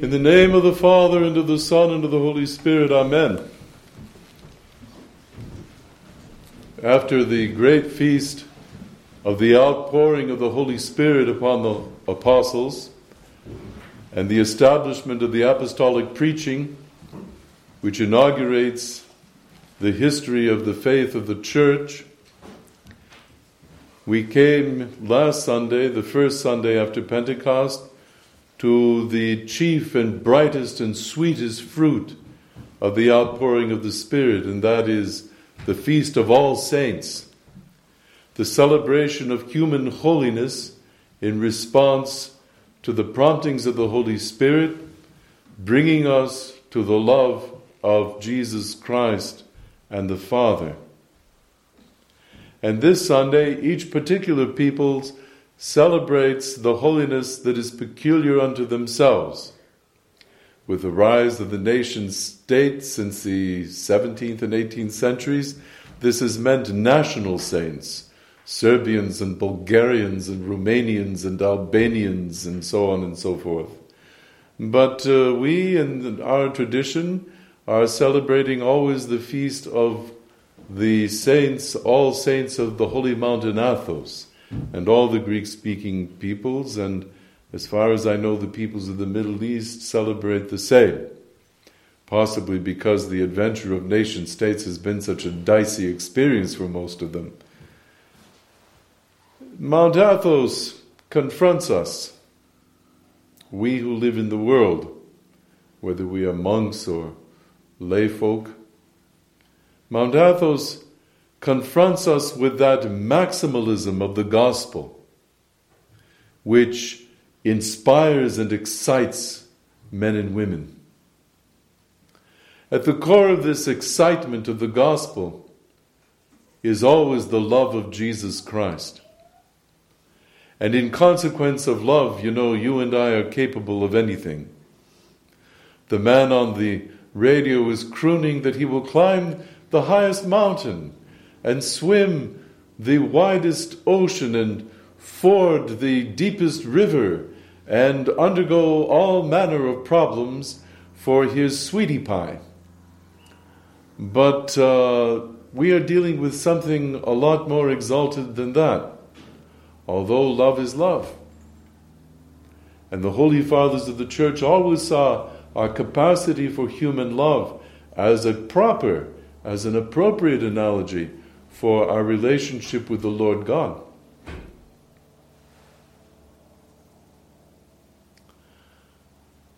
In the name of the Father, and of the Son, and of the Holy Spirit, Amen. After the great feast of the outpouring of the Holy Spirit upon the apostles and the establishment of the apostolic preaching, which inaugurates the history of the faith of the church, we came last Sunday, the first Sunday after Pentecost, to the chief and brightest and sweetest fruit of the outpouring of the Spirit, and that is the feast of all saints, the celebration of human holiness in response to the promptings of the Holy Spirit, bringing us to the love of Jesus Christ and the Father. And this Sunday, each particular people's celebrates the holiness that is peculiar unto themselves. With the rise of the nation state since the 17th and 18th centuries, this has meant national saints, Serbians and Bulgarians and Romanians and Albanians and so on and so forth. But uh, we in our tradition are celebrating always the feast of the saints, all saints of the holy mountain Athos and all the Greek speaking peoples, and as far as I know, the peoples of the Middle East celebrate the same. Possibly because the adventure of nation states has been such a dicey experience for most of them. Mount Athos confronts us, we who live in the world, whether we are monks or lay folk. Mount Athos confronts us with that maximalism of the gospel, which inspires and excites men and women. At the core of this excitement of the gospel is always the love of Jesus Christ. And in consequence of love, you know, you and I are capable of anything. The man on the radio is crooning that he will climb the highest mountain and swim the widest ocean and ford the deepest river and undergo all manner of problems for his sweetie pie. But uh, we are dealing with something a lot more exalted than that, although love is love. And the Holy Fathers of the Church always saw our capacity for human love as a proper, as an appropriate analogy for our relationship with the Lord God.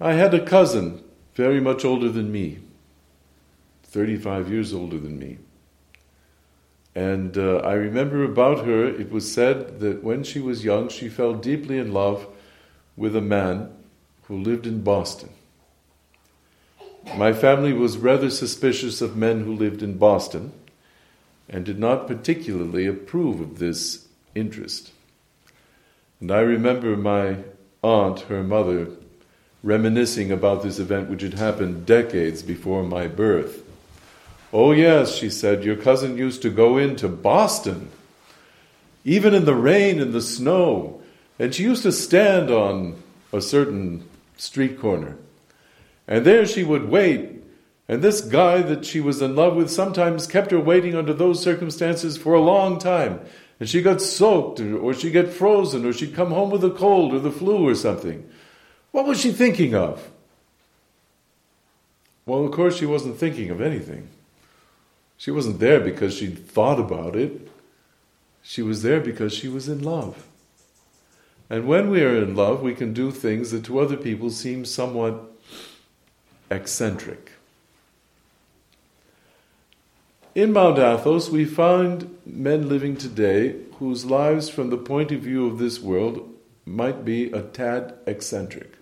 I had a cousin very much older than me, 35 years older than me. And uh, I remember about her, it was said that when she was young, she fell deeply in love with a man who lived in Boston. My family was rather suspicious of men who lived in Boston and did not particularly approve of this interest. And I remember my aunt, her mother, reminiscing about this event which had happened decades before my birth. Oh, yes, she said, your cousin used to go into Boston, even in the rain and the snow, and she used to stand on a certain street corner. And there she would wait and this guy that she was in love with sometimes kept her waiting under those circumstances for a long time. And she got soaked, or, she'd get frozen, or she'd come home with a cold or the flu or something. What was she thinking of? Well, of course, she wasn't thinking of anything. She wasn't there because she'd thought about it. She was there because she was in love. And when we are in love, we can do things that to other people seem somewhat eccentric. In Mount Athos, we find men living today whose lives, from the point of view of this world, might be a tad eccentric.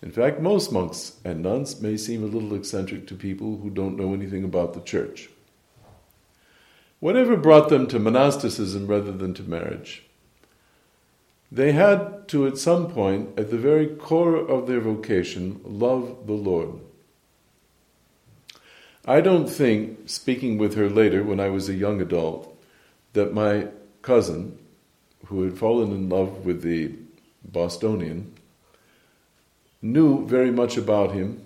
In fact, most monks and nuns may seem a little eccentric to people who don't know anything about the church. Whatever brought them to monasticism rather than to marriage? They had to, at some point, at the very core of their vocation, love the Lord. I don't think, speaking with her later when I was a young adult, that my cousin, who had fallen in love with the Bostonian, knew very much about him,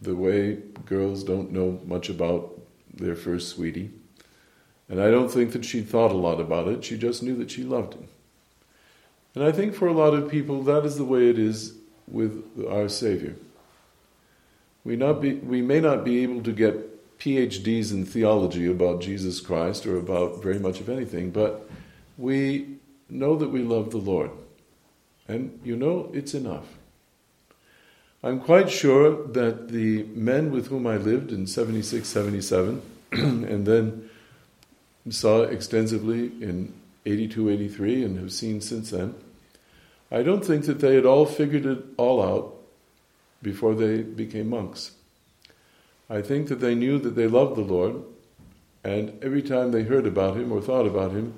the way girls don't know much about their first sweetie. And I don't think that she thought a lot about it, she just knew that she loved him. And I think for a lot of people, that is the way it is with our Savior. We, not be, we may not be able to get PhDs in theology about Jesus Christ or about very much of anything, but we know that we love the Lord. And you know, it's enough. I'm quite sure that the men with whom I lived in 76, 77, and then saw extensively in 82, 83, and have seen since then, I don't think that they had all figured it all out before they became monks. I think that they knew that they loved the Lord, and every time they heard about Him or thought about Him,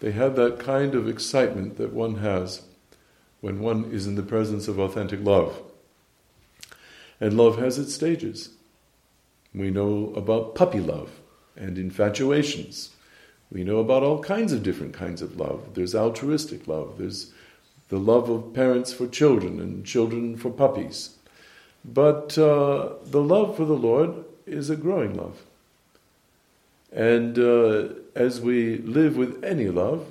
they had that kind of excitement that one has when one is in the presence of authentic love. And love has its stages. We know about puppy love and infatuations. We know about all kinds of different kinds of love. There's altruistic love, there's the love of parents for children and children for puppies. But uh, the love for the Lord is a growing love. And uh, as we live with any love,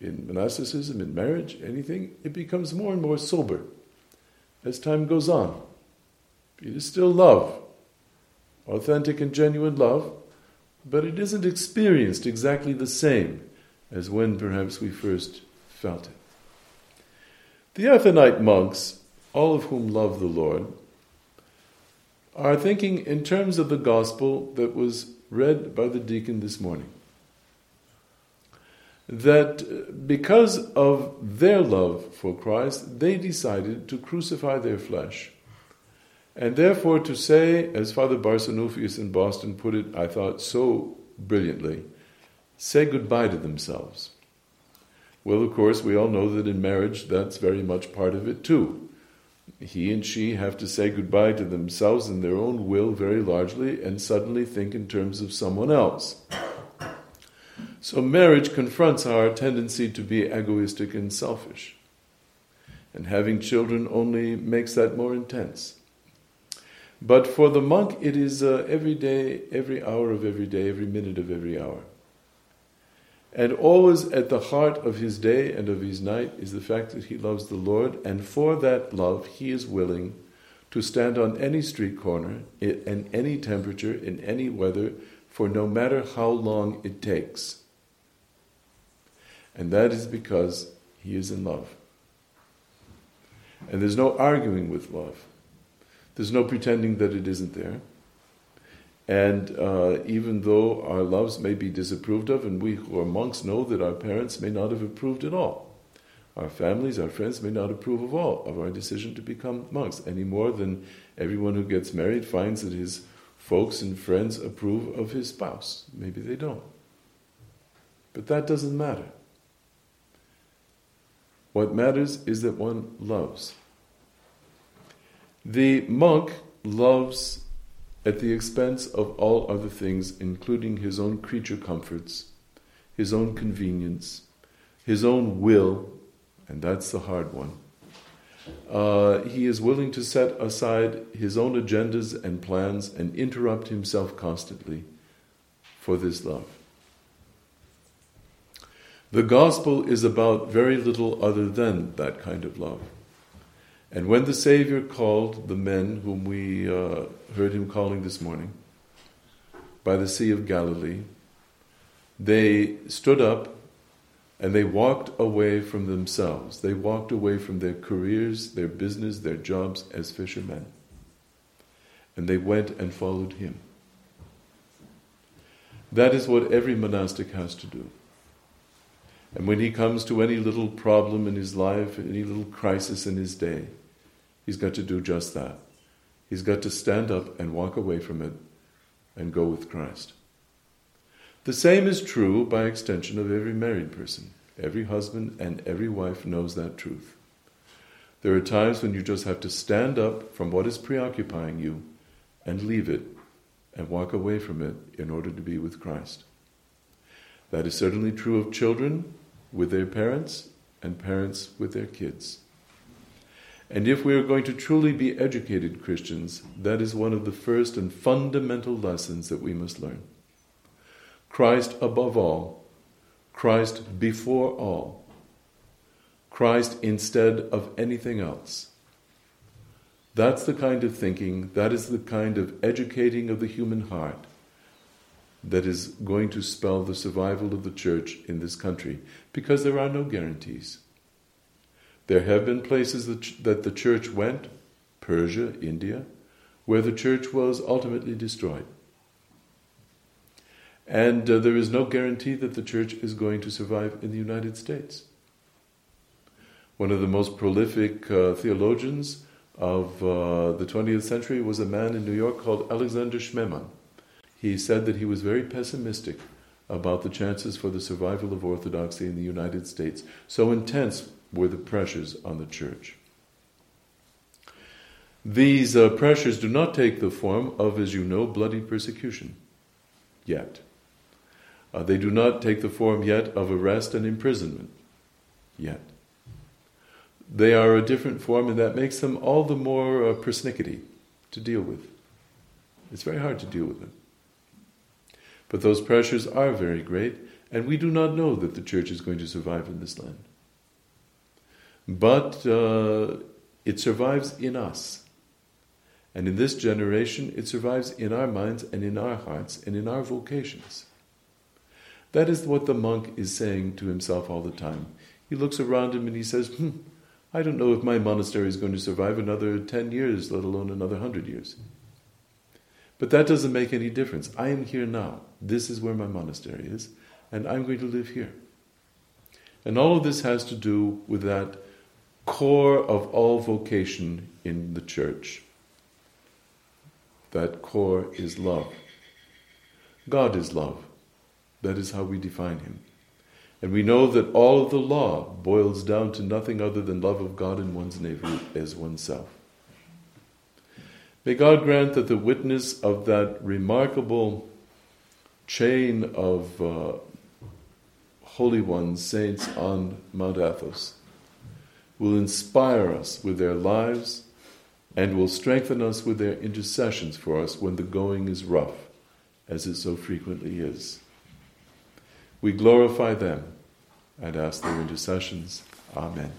in monasticism, in marriage, anything, it becomes more and more sober as time goes on. It is still love, authentic and genuine love, but it isn't experienced exactly the same as when perhaps we first felt it. The Athonite monks, all of whom love the Lord, are thinking in terms of the gospel that was read by the deacon this morning. That uh, because of their love for Christ, they decided to crucify their flesh. And therefore, to say, as Father Barsanuphius in Boston put it, I thought so brilliantly, say goodbye to themselves. Well, of course, we all know that in marriage that's very much part of it too. He and she have to say goodbye to themselves and their own will very largely and suddenly think in terms of someone else. So marriage confronts our tendency to be egoistic and selfish. And having children only makes that more intense. But for the monk, it is uh, every day, every hour of every day, every minute of every hour. And always at the heart of his day and of his night is the fact that he loves the Lord, and for that love, he is willing to stand on any street corner, in any temperature, in any weather, for no matter how long it takes. And that is because he is in love. And there's no arguing with love. There's no pretending that it isn't there. And uh, even though our loves may be disapproved of, and we who are monks know that our parents may not have approved at all, our families, our friends may not approve of all of our decision to become monks any more than everyone who gets married finds that his folks and friends approve of his spouse. Maybe they don't. But that doesn't matter. What matters is that one loves. The monk loves at the expense of all other things, including his own creature comforts, his own convenience, his own will, and that's the hard one. Uh, he is willing to set aside his own agendas and plans and interrupt himself constantly for this love. The gospel is about very little other than that kind of love. And when the Savior called the men whom we uh, heard him calling this morning by the Sea of Galilee, they stood up and they walked away from themselves. They walked away from their careers, their business, their jobs as fishermen. And they went and followed him. That is what every monastic has to do. And when he comes to any little problem in his life, any little crisis in his day, He's got to do just that. He's got to stand up and walk away from it and go with Christ. The same is true by extension of every married person. Every husband and every wife knows that truth. There are times when you just have to stand up from what is preoccupying you and leave it and walk away from it in order to be with Christ. That is certainly true of children with their parents and parents with their kids. And if we are going to truly be educated Christians, that is one of the first and fundamental lessons that we must learn. Christ above all, Christ before all, Christ instead of anything else. That's the kind of thinking, that is the kind of educating of the human heart that is going to spell the survival of the church in this country, because there are no guarantees. There have been places that, that the church went, Persia, India, where the church was ultimately destroyed. And uh, there is no guarantee that the church is going to survive in the United States. One of the most prolific uh, theologians of uh, the 20th century was a man in New York called Alexander Schmemann he said that he was very pessimistic about the chances for the survival of orthodoxy in the United States. So intense were the pressures on the church. These uh, pressures do not take the form of, as you know, bloody persecution yet. Uh, they do not take the form yet of arrest and imprisonment yet. They are a different form, and that makes them all the more uh, persnickety to deal with. It's very hard to deal with them. But those pressures are very great, and we do not know that the church is going to survive in this land. But uh, it survives in us. And in this generation, it survives in our minds and in our hearts and in our vocations. That is what the monk is saying to himself all the time. He looks around him and he says, hmm, I don't know if my monastery is going to survive another 10 years, let alone another 100 years. But that doesn't make any difference. I am here now. This is where my monastery is, and I'm going to live here. And all of this has to do with that core of all vocation in the church. That core is love. God is love. That is how we define Him. And we know that all of the law boils down to nothing other than love of God and one's neighbor as oneself. May God grant that the witness of that remarkable chain of uh, holy ones, saints on Mount Athos, will inspire us with their lives and will strengthen us with their intercessions for us when the going is rough, as it so frequently is. We glorify them and ask their intercessions. Amen.